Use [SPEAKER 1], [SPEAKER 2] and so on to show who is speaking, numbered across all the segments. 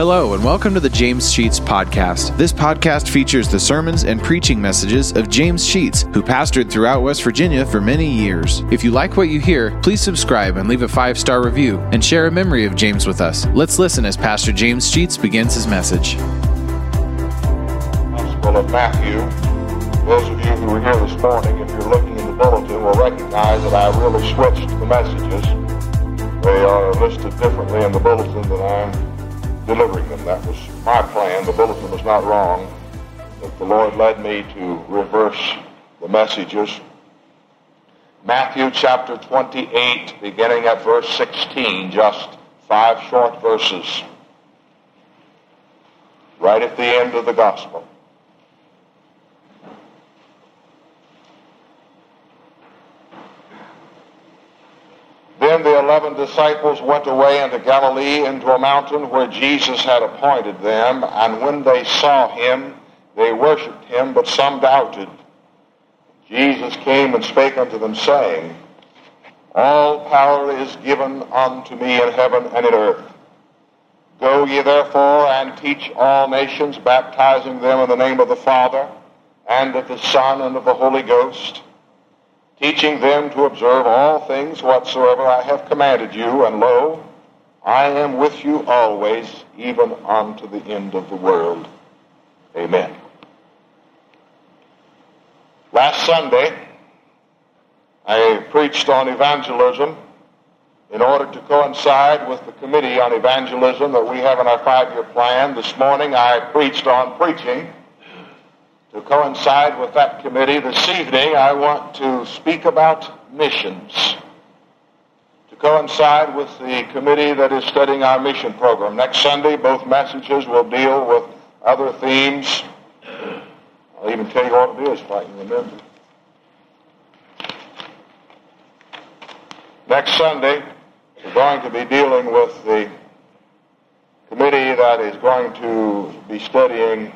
[SPEAKER 1] Hello, and welcome to the James Sheets Podcast. This podcast features the sermons and preaching messages of James Sheets, who pastored throughout West Virginia for many years. If you like what you hear, please subscribe and leave a five star review and share a memory of James with us. Let's listen as Pastor James Sheets begins his message.
[SPEAKER 2] Gospel of Matthew. Those of you who were here this morning, if you're looking in the bulletin, will recognize that I really switched the messages. They are listed differently in the bulletin than I'm delivering them. That was my plan. The bulletin was not wrong. But the Lord led me to reverse the messages. Matthew chapter 28, beginning at verse 16, just five short verses, right at the end of the gospel. Then the eleven disciples went away into Galilee into a mountain where Jesus had appointed them. And when they saw him, they worshipped him, but some doubted. Jesus came and spake unto them, saying, All power is given unto me in heaven and in earth. Go ye therefore and teach all nations, baptizing them in the name of the Father, and of the Son, and of the Holy Ghost teaching them to observe all things whatsoever I have commanded you, and lo, I am with you always, even unto the end of the world. Amen. Last Sunday, I preached on evangelism in order to coincide with the committee on evangelism that we have in our five-year plan. This morning, I preached on preaching to coincide with that committee, this evening I want to speak about missions. To coincide with the committee that is studying our mission program. Next Sunday, both messages will deal with other themes. I'll even tell you what it is if I can remember. Next Sunday, we're going to be dealing with the committee that is going to be studying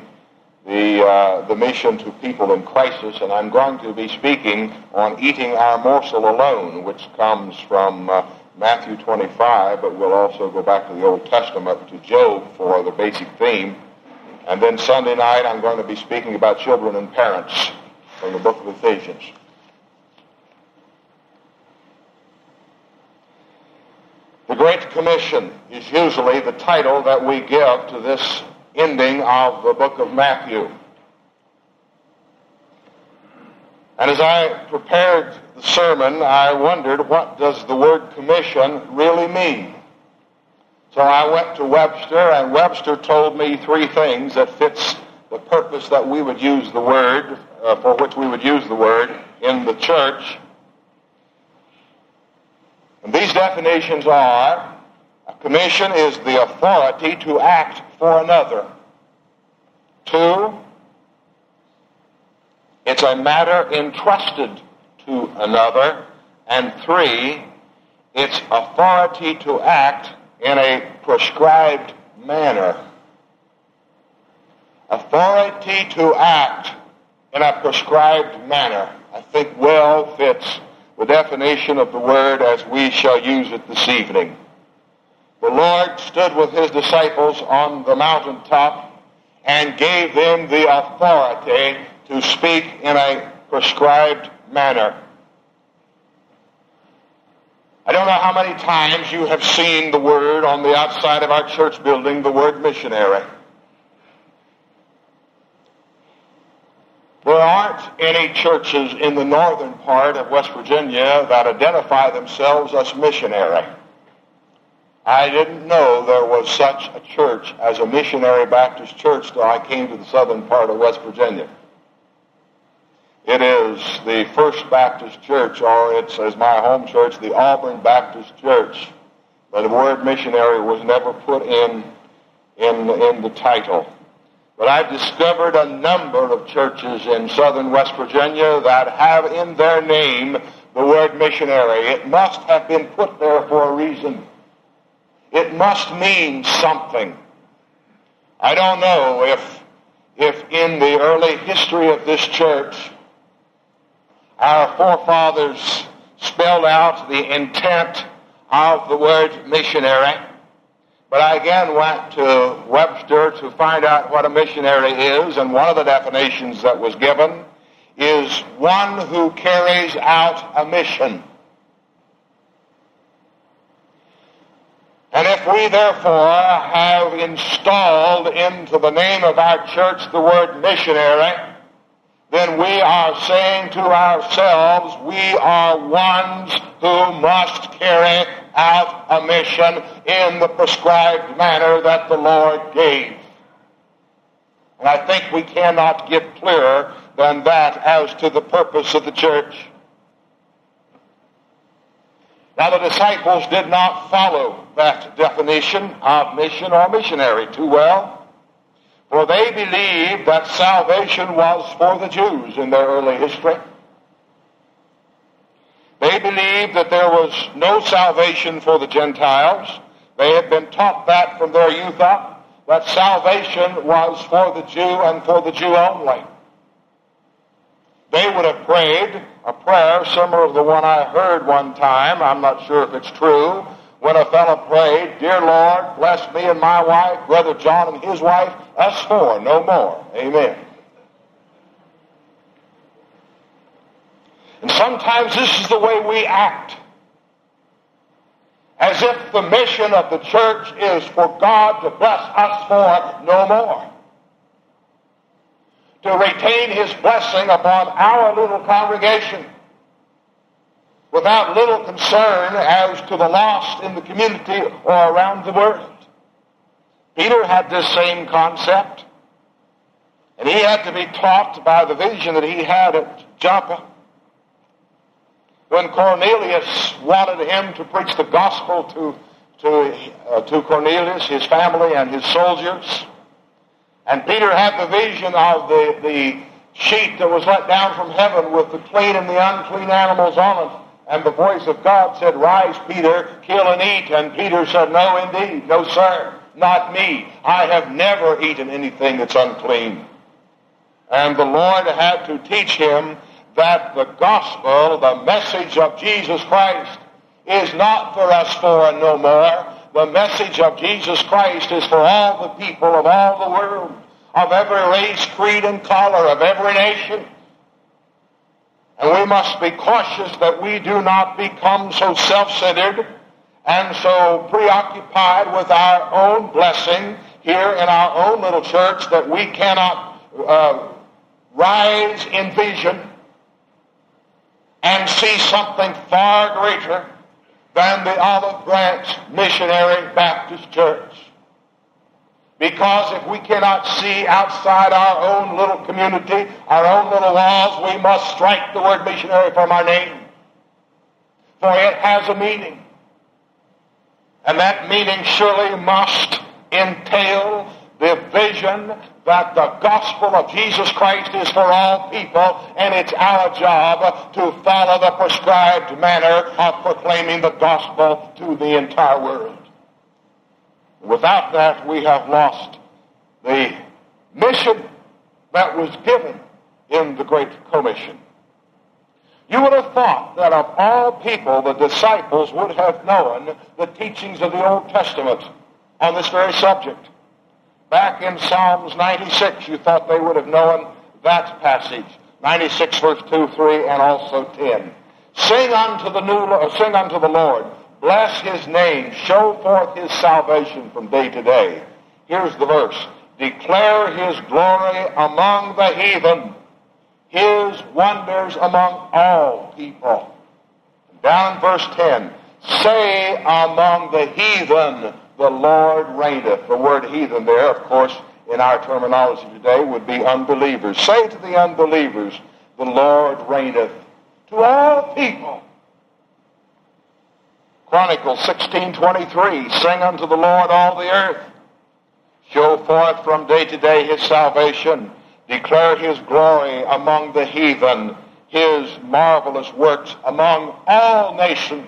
[SPEAKER 2] the, uh, the mission to people in crisis, and I'm going to be speaking on eating our morsel alone, which comes from uh, Matthew 25, but we'll also go back to the Old Testament to Job for the basic theme. And then Sunday night, I'm going to be speaking about children and parents from the book of Ephesians. The Great Commission is usually the title that we give to this ending of the book of Matthew. And as I prepared the sermon, I wondered what does the word commission really mean? So I went to Webster, and Webster told me three things that fits the purpose that we would use the word, uh, for which we would use the word in the church. And these definitions are a commission is the authority to act for another. Two, it's a matter entrusted to another. And three, it's authority to act in a prescribed manner. Authority to act in a prescribed manner, I think well fits the definition of the word as we shall use it this evening. The Lord stood with his disciples on the mountaintop and gave them the authority to speak in a prescribed manner. I don't know how many times you have seen the word on the outside of our church building, the word missionary. There aren't any churches in the northern part of West Virginia that identify themselves as missionary. I didn't know there was such a church as a missionary Baptist church till I came to the southern part of West Virginia. It is the First Baptist Church, or it's, as my home church, the Auburn Baptist Church. But the word missionary was never put in, in, in the title. But I've discovered a number of churches in southern West Virginia that have in their name the word missionary. It must have been put there for a reason. It must mean something. I don't know if, if in the early history of this church, our forefathers spelled out the intent of the word missionary. But I again went to Webster to find out what a missionary is, and one of the definitions that was given is one who carries out a mission. And if we therefore have installed into the name of our church the word missionary, then we are saying to ourselves, we are ones who must carry out a mission in the prescribed manner that the Lord gave. And I think we cannot get clearer than that as to the purpose of the church. Now the disciples did not follow that definition of mission or missionary too well, for they believed that salvation was for the Jews in their early history. They believed that there was no salvation for the Gentiles. They had been taught that from their youth up, that salvation was for the Jew and for the Jew only. They would have prayed a prayer similar to the one I heard one time. I'm not sure if it's true. When a fellow prayed, Dear Lord, bless me and my wife, Brother John and his wife, us four, no more. Amen. And sometimes this is the way we act. As if the mission of the church is for God to bless us for no more. To retain his blessing upon our little congregation without little concern as to the lost in the community or around the world. Peter had this same concept, and he had to be taught by the vision that he had at Joppa when Cornelius wanted him to preach the gospel to, to, uh, to Cornelius, his family, and his soldiers. And Peter had the vision of the, the sheet that was let down from heaven with the clean and the unclean animals on it. And the voice of God said, Rise, Peter, kill and eat. And Peter said, No, indeed, no, sir, not me. I have never eaten anything that's unclean. And the Lord had to teach him that the gospel, the message of Jesus Christ, is not for us four and no more. The message of Jesus Christ is for all the people of all the world, of every race, creed, and color, of every nation. And we must be cautious that we do not become so self-centered and so preoccupied with our own blessing here in our own little church that we cannot uh, rise in vision and see something far greater than the Olive Branch Missionary Baptist Church. Because if we cannot see outside our own little community, our own little walls, we must strike the word missionary from our name. For it has a meaning. And that meaning surely must entail the vision that the gospel of Jesus Christ is for all people, and it's our job to follow the prescribed manner of proclaiming the gospel to the entire world. Without that, we have lost the mission that was given in the Great Commission. You would have thought that of all people, the disciples would have known the teachings of the Old Testament on this very subject. Back in Psalms 96, you thought they would have known that passage. 96 verse 2, 3, and also 10. Sing unto the new, uh, sing unto the Lord. Bless his name. Show forth his salvation from day to day. Here's the verse. Declare his glory among the heathen, his wonders among all people. Down in verse 10, say among the heathen, the Lord reigneth. The word heathen there, of course, in our terminology today would be unbelievers. Say to the unbelievers, the Lord reigneth. To all people. Chronicles 16:23 Sing unto the Lord all the earth. Show forth from day to day his salvation. Declare his glory among the heathen, his marvelous works among all nations.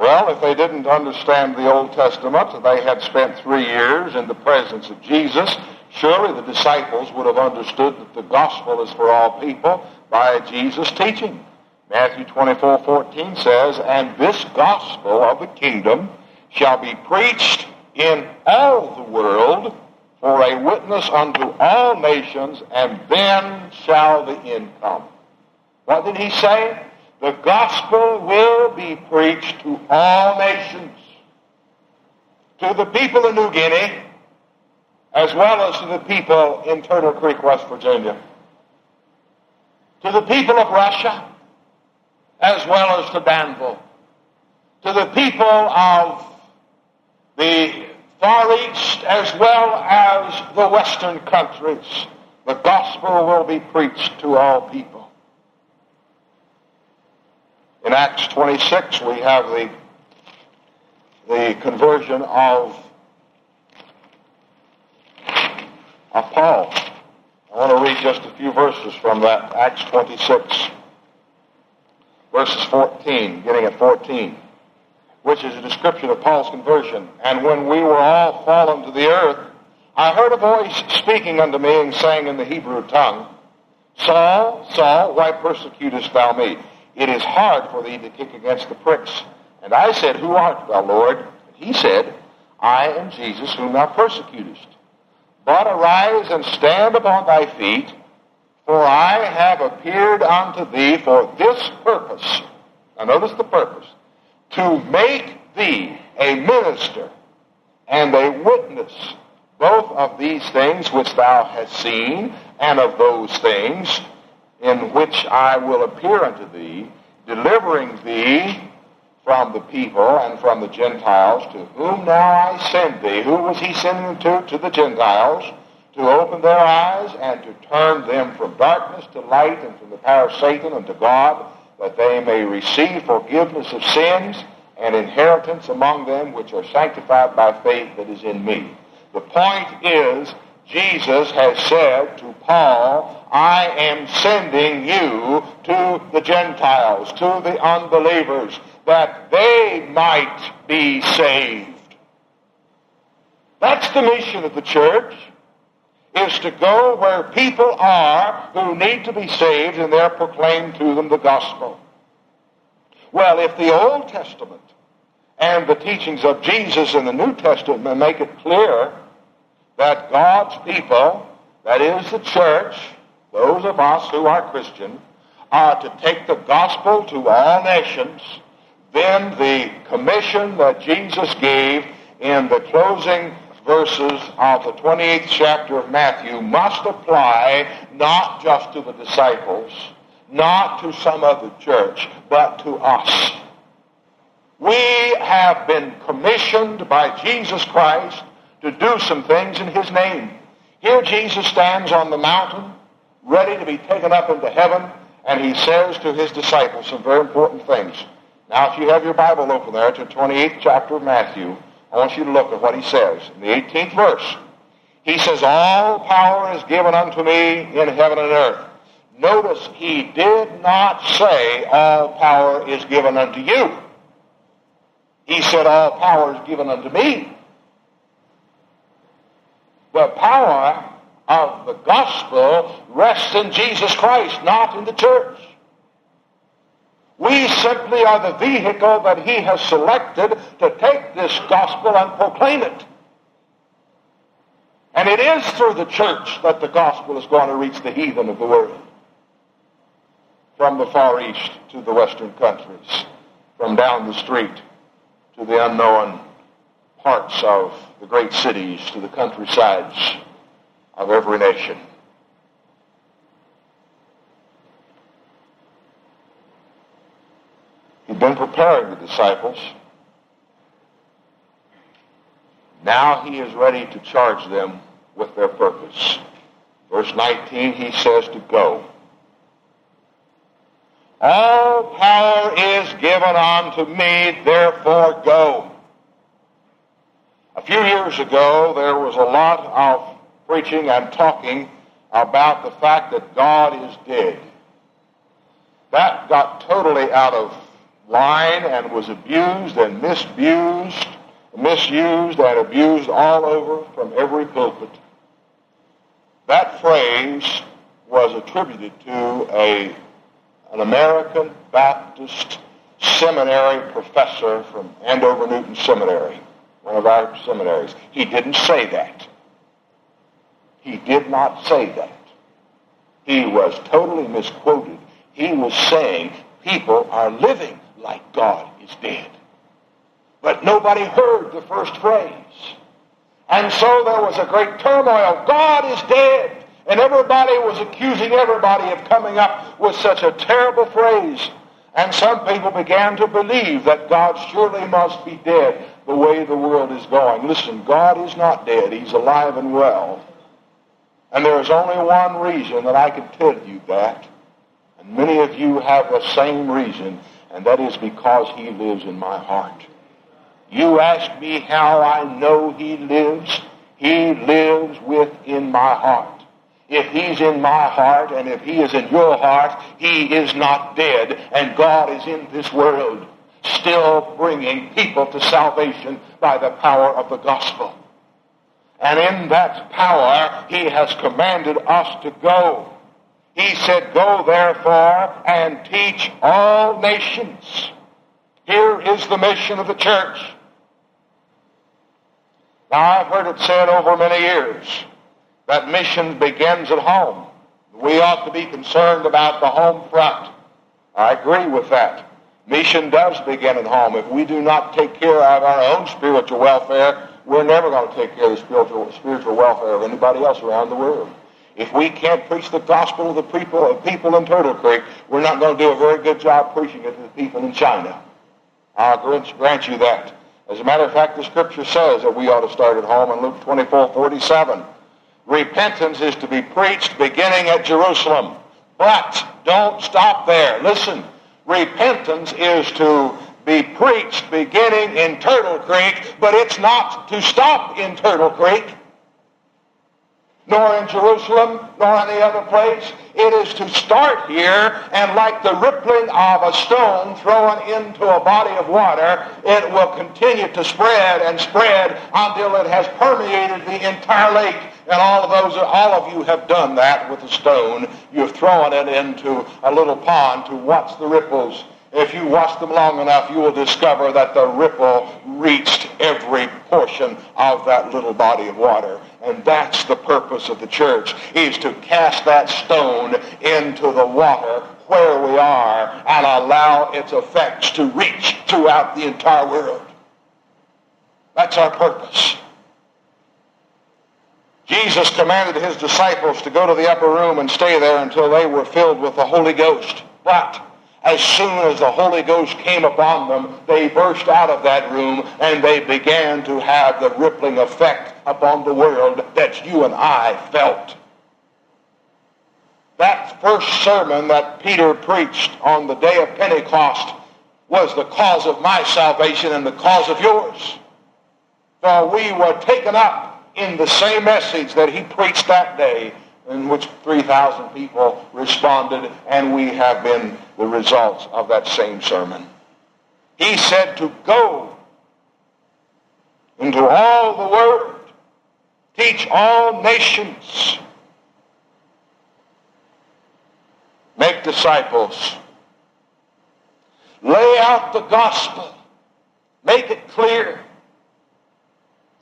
[SPEAKER 2] Well, if they didn't understand the Old Testament, they had spent three years in the presence of Jesus. Surely the disciples would have understood that the gospel is for all people by Jesus' teaching. Matthew 24, 14 says, And this gospel of the kingdom shall be preached in all the world for a witness unto all nations, and then shall the end come. What did he say? The gospel will be preached to all nations. To the people of New Guinea, as well as to the people in Turtle Creek, West Virginia. To the people of Russia, as well as to Danville. To the people of the Far East, as well as the Western countries, the gospel will be preached to all people. In Acts 26, we have the, the conversion of of Paul. I want to read just a few verses from that, Acts 26, verses 14, getting at 14, which is a description of Paul's conversion. And when we were all fallen to the earth, I heard a voice speaking unto me and saying in the Hebrew tongue, Saul, Saul, why persecutest thou me? It is hard for thee to kick against the pricks. And I said, Who art thou, Lord? And he said, I am Jesus whom thou persecutest. But arise and stand upon thy feet, for I have appeared unto thee for this purpose. Now notice the purpose. To make thee a minister and a witness both of these things which thou hast seen and of those things in which I will appear unto thee, delivering thee from the people and from the Gentiles, to whom now I send thee. Who was he sending to? To the Gentiles, to open their eyes and to turn them from darkness to light and from the power of Satan unto God, that they may receive forgiveness of sins and inheritance among them which are sanctified by faith that is in me. The point is, Jesus has said to Paul, I am sending you to the Gentiles, to the unbelievers, that they might be saved. That's the mission of the church, is to go where people are who need to be saved and there proclaim to them the gospel. Well, if the Old Testament and the teachings of Jesus in the New Testament make it clear that God's people, that is the church, those of us who are Christian, are to take the gospel to all nations, then the commission that Jesus gave in the closing verses of the 28th chapter of Matthew must apply not just to the disciples, not to some other church, but to us. We have been commissioned by Jesus Christ to do some things in His name. Here Jesus stands on the mountain, ready to be taken up into heaven, and He says to His disciples some very important things. Now, if you have your Bible open there to the 28th chapter of Matthew, I want you to look at what he says. In the 18th verse, he says, All power is given unto me in heaven and earth. Notice he did not say, All power is given unto you. He said, All power is given unto me. The power of the gospel rests in Jesus Christ, not in the church. We simply are the vehicle that he has selected to take this gospel and proclaim it. And it is through the church that the gospel is going to reach the heathen of the world. From the Far East to the Western countries, from down the street to the unknown parts of the great cities to the countrysides of every nation. He'd been preparing the disciples. Now he is ready to charge them with their purpose. Verse 19, he says to go. All power is given unto me, therefore go. A few years ago, there was a lot of preaching and talking about the fact that God is dead. That got totally out of line and was abused and misused, misused and abused all over from every pulpit. That phrase was attributed to a, an American Baptist seminary professor from Andover Newton Seminary, one of our seminaries. He didn't say that. He did not say that. He was totally misquoted. He was saying people are living like God is dead. But nobody heard the first phrase. And so there was a great turmoil. God is dead. And everybody was accusing everybody of coming up with such a terrible phrase. And some people began to believe that God surely must be dead the way the world is going. Listen, God is not dead. He's alive and well. And there is only one reason that I can tell you that. And many of you have the same reason, and that is because he lives in my heart. You ask me how I know he lives. He lives within my heart. If he's in my heart and if he is in your heart, he is not dead and God is in this world still bringing people to salvation by the power of the gospel. And in that power, he has commanded us to go. He said, Go therefore and teach all nations. Here is the mission of the church. Now, I've heard it said over many years that mission begins at home. We ought to be concerned about the home front. I agree with that. Mission does begin at home. If we do not take care of our own spiritual welfare, we're never going to take care of the spiritual, spiritual welfare of anybody else around the world. If we can't preach the gospel to the people, of people in Turtle Creek, we're not going to do a very good job preaching it to the people in China. I'll grant you that. As a matter of fact, the scripture says that we ought to start at home in Luke 24, 47. Repentance is to be preached beginning at Jerusalem. But don't stop there. Listen, repentance is to be preached beginning in Turtle Creek, but it's not to stop in Turtle Creek, nor in Jerusalem, nor any other place. It is to start here, and like the rippling of a stone thrown into a body of water, it will continue to spread and spread until it has permeated the entire lake. And all of those, all of you have done that with a stone. You've thrown it into a little pond to watch the ripples if you watch them long enough, you will discover that the ripple reached every portion of that little body of water. And that's the purpose of the church, is to cast that stone into the water where we are and allow its effects to reach throughout the entire world. That's our purpose. Jesus commanded his disciples to go to the upper room and stay there until they were filled with the Holy Ghost. But as soon as the Holy Ghost came upon them, they burst out of that room and they began to have the rippling effect upon the world that you and I felt. That first sermon that Peter preached on the day of Pentecost was the cause of my salvation and the cause of yours. For we were taken up in the same message that he preached that day in which 3,000 people responded, and we have been the results of that same sermon. He said to go into all the world, teach all nations, make disciples, lay out the gospel, make it clear.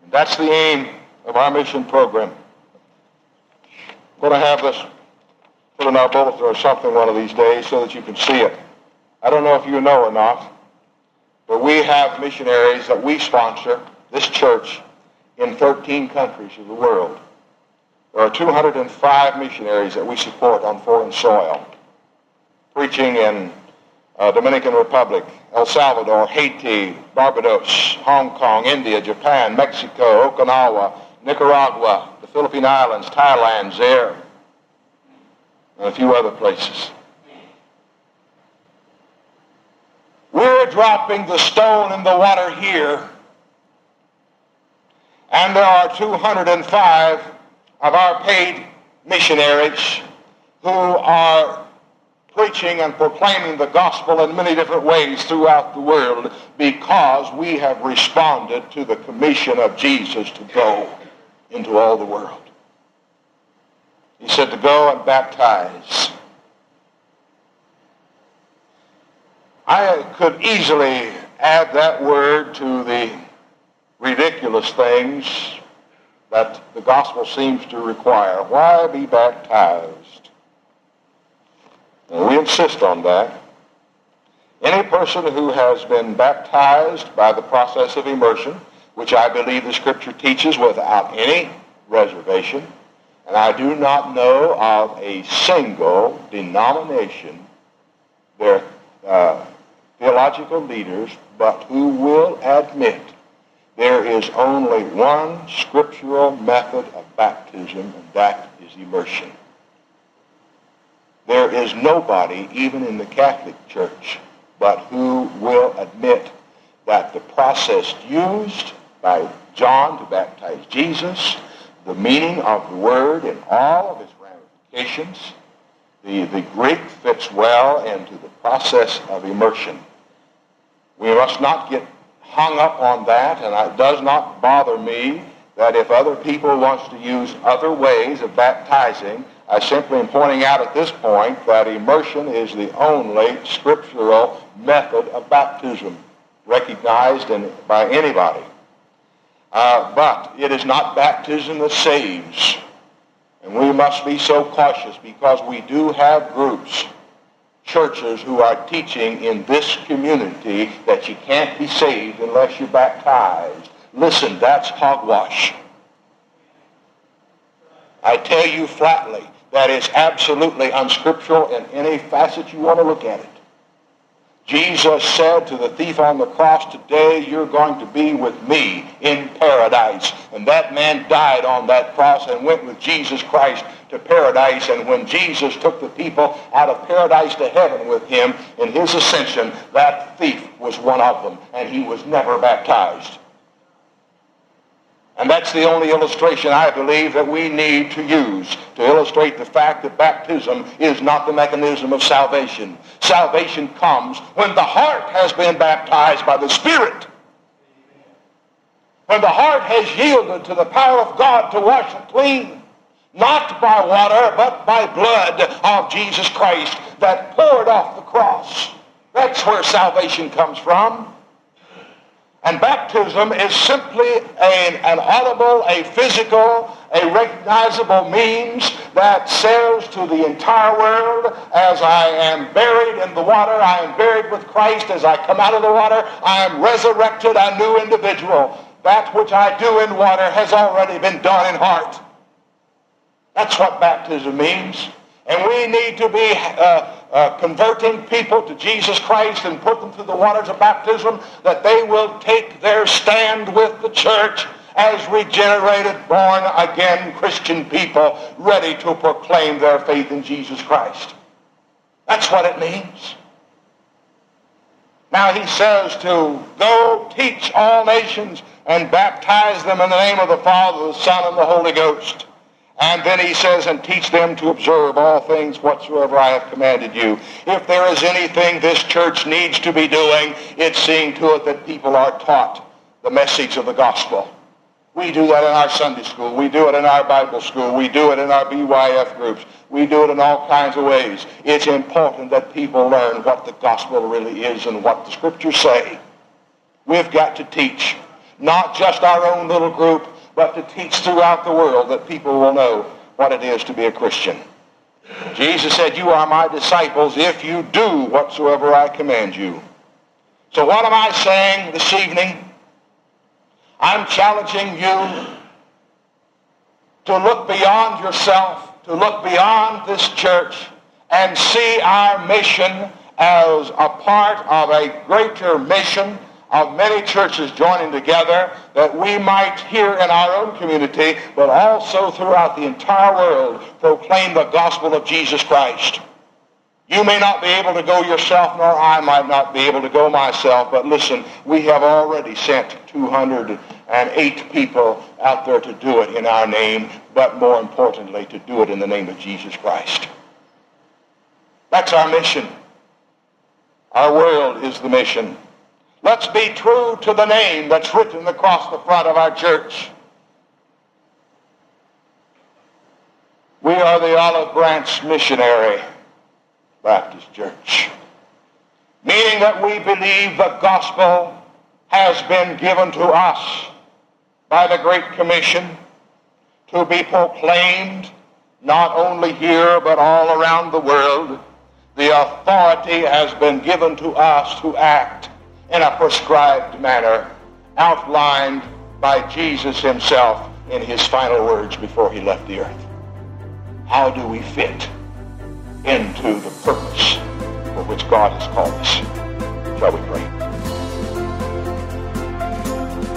[SPEAKER 2] And that's the aim of our mission program I'm going to have this put in our bulletin or something one of these days so that you can see it. I don't know if you know or not, but we have missionaries that we sponsor, this church, in 13 countries of the world. There are 205 missionaries that we support on foreign soil, preaching in uh, Dominican Republic, El Salvador, Haiti, Barbados, Hong Kong, India, Japan, Mexico, Okinawa, Nicaragua, the Philippine Islands, Thailand, Zaire, and a few other places. We're dropping the stone in the water here, and there are 205 of our paid missionaries who are preaching and proclaiming the gospel in many different ways throughout the world because we have responded to the commission of Jesus to go into all the world. He said to go and baptize. I could easily add that word to the ridiculous things that the gospel seems to require. Why be baptized? And we insist on that. Any person who has been baptized by the process of immersion, which I believe the Scripture teaches without any reservation, and I do not know of a single denomination, their uh, theological leaders, but who will admit there is only one scriptural method of baptism, and that is immersion. There is nobody, even in the Catholic Church, but who will admit that the process used by John to baptize Jesus, the meaning of the word and all of its ramifications, the, the Greek fits well into the process of immersion. We must not get hung up on that, and it does not bother me that if other people want to use other ways of baptizing, I simply am pointing out at this point that immersion is the only scriptural method of baptism recognized in, by anybody. Uh, but it is not baptism that saves. And we must be so cautious because we do have groups, churches who are teaching in this community that you can't be saved unless you're baptized. Listen, that's hogwash. I tell you flatly, that is absolutely unscriptural in any facet you want to look at it. Jesus said to the thief on the cross, today you're going to be with me in paradise. And that man died on that cross and went with Jesus Christ to paradise. And when Jesus took the people out of paradise to heaven with him in his ascension, that thief was one of them. And he was never baptized. And that's the only illustration I believe that we need to use to illustrate the fact that baptism is not the mechanism of salvation. Salvation comes when the heart has been baptized by the Spirit. When the heart has yielded to the power of God to wash it clean. Not by water, but by blood of Jesus Christ that poured off the cross. That's where salvation comes from. And baptism is simply a, an audible, a physical, a recognizable means that says to the entire world, as I am buried in the water, I am buried with Christ. As I come out of the water, I am resurrected, a new individual. That which I do in water has already been done in heart. That's what baptism means. And we need to be uh, uh, converting people to Jesus Christ and put them through the waters of baptism, that they will take their stand with the church as regenerated, born again Christian people ready to proclaim their faith in Jesus Christ. That's what it means. Now he says to go teach all nations and baptize them in the name of the Father, the Son, and the Holy Ghost and then he says, and teach them to observe all things whatsoever I have commanded you. If there is anything this church needs to be doing, it's seeing to it that people are taught the message of the gospel. We do that in our Sunday school. We do it in our Bible school. We do it in our BYF groups. We do it in all kinds of ways. It's important that people learn what the gospel really is and what the scriptures say. We've got to teach, not just our own little group, but to teach throughout the world that people will know what it is to be a Christian. Jesus said, You are my disciples if you do whatsoever I command you. So what am I saying this evening? I'm challenging you to look beyond yourself, to look beyond this church, and see our mission as a part of a greater mission of many churches joining together that we might here in our own community, but also throughout the entire world, proclaim the gospel of Jesus Christ. You may not be able to go yourself, nor I might not be able to go myself, but listen, we have already sent 208 people out there to do it in our name, but more importantly, to do it in the name of Jesus Christ. That's our mission. Our world is the mission. Let's be true to the name that's written across the front of our church. We are the Olive Branch Missionary Baptist Church. meaning that we believe the gospel has been given to us by the Great Commission to be proclaimed not only here but all around the world. The authority has been given to us to act in a prescribed manner outlined by Jesus himself in his final words before he left the earth. How do we fit into the purpose for which God has called us? Shall we pray?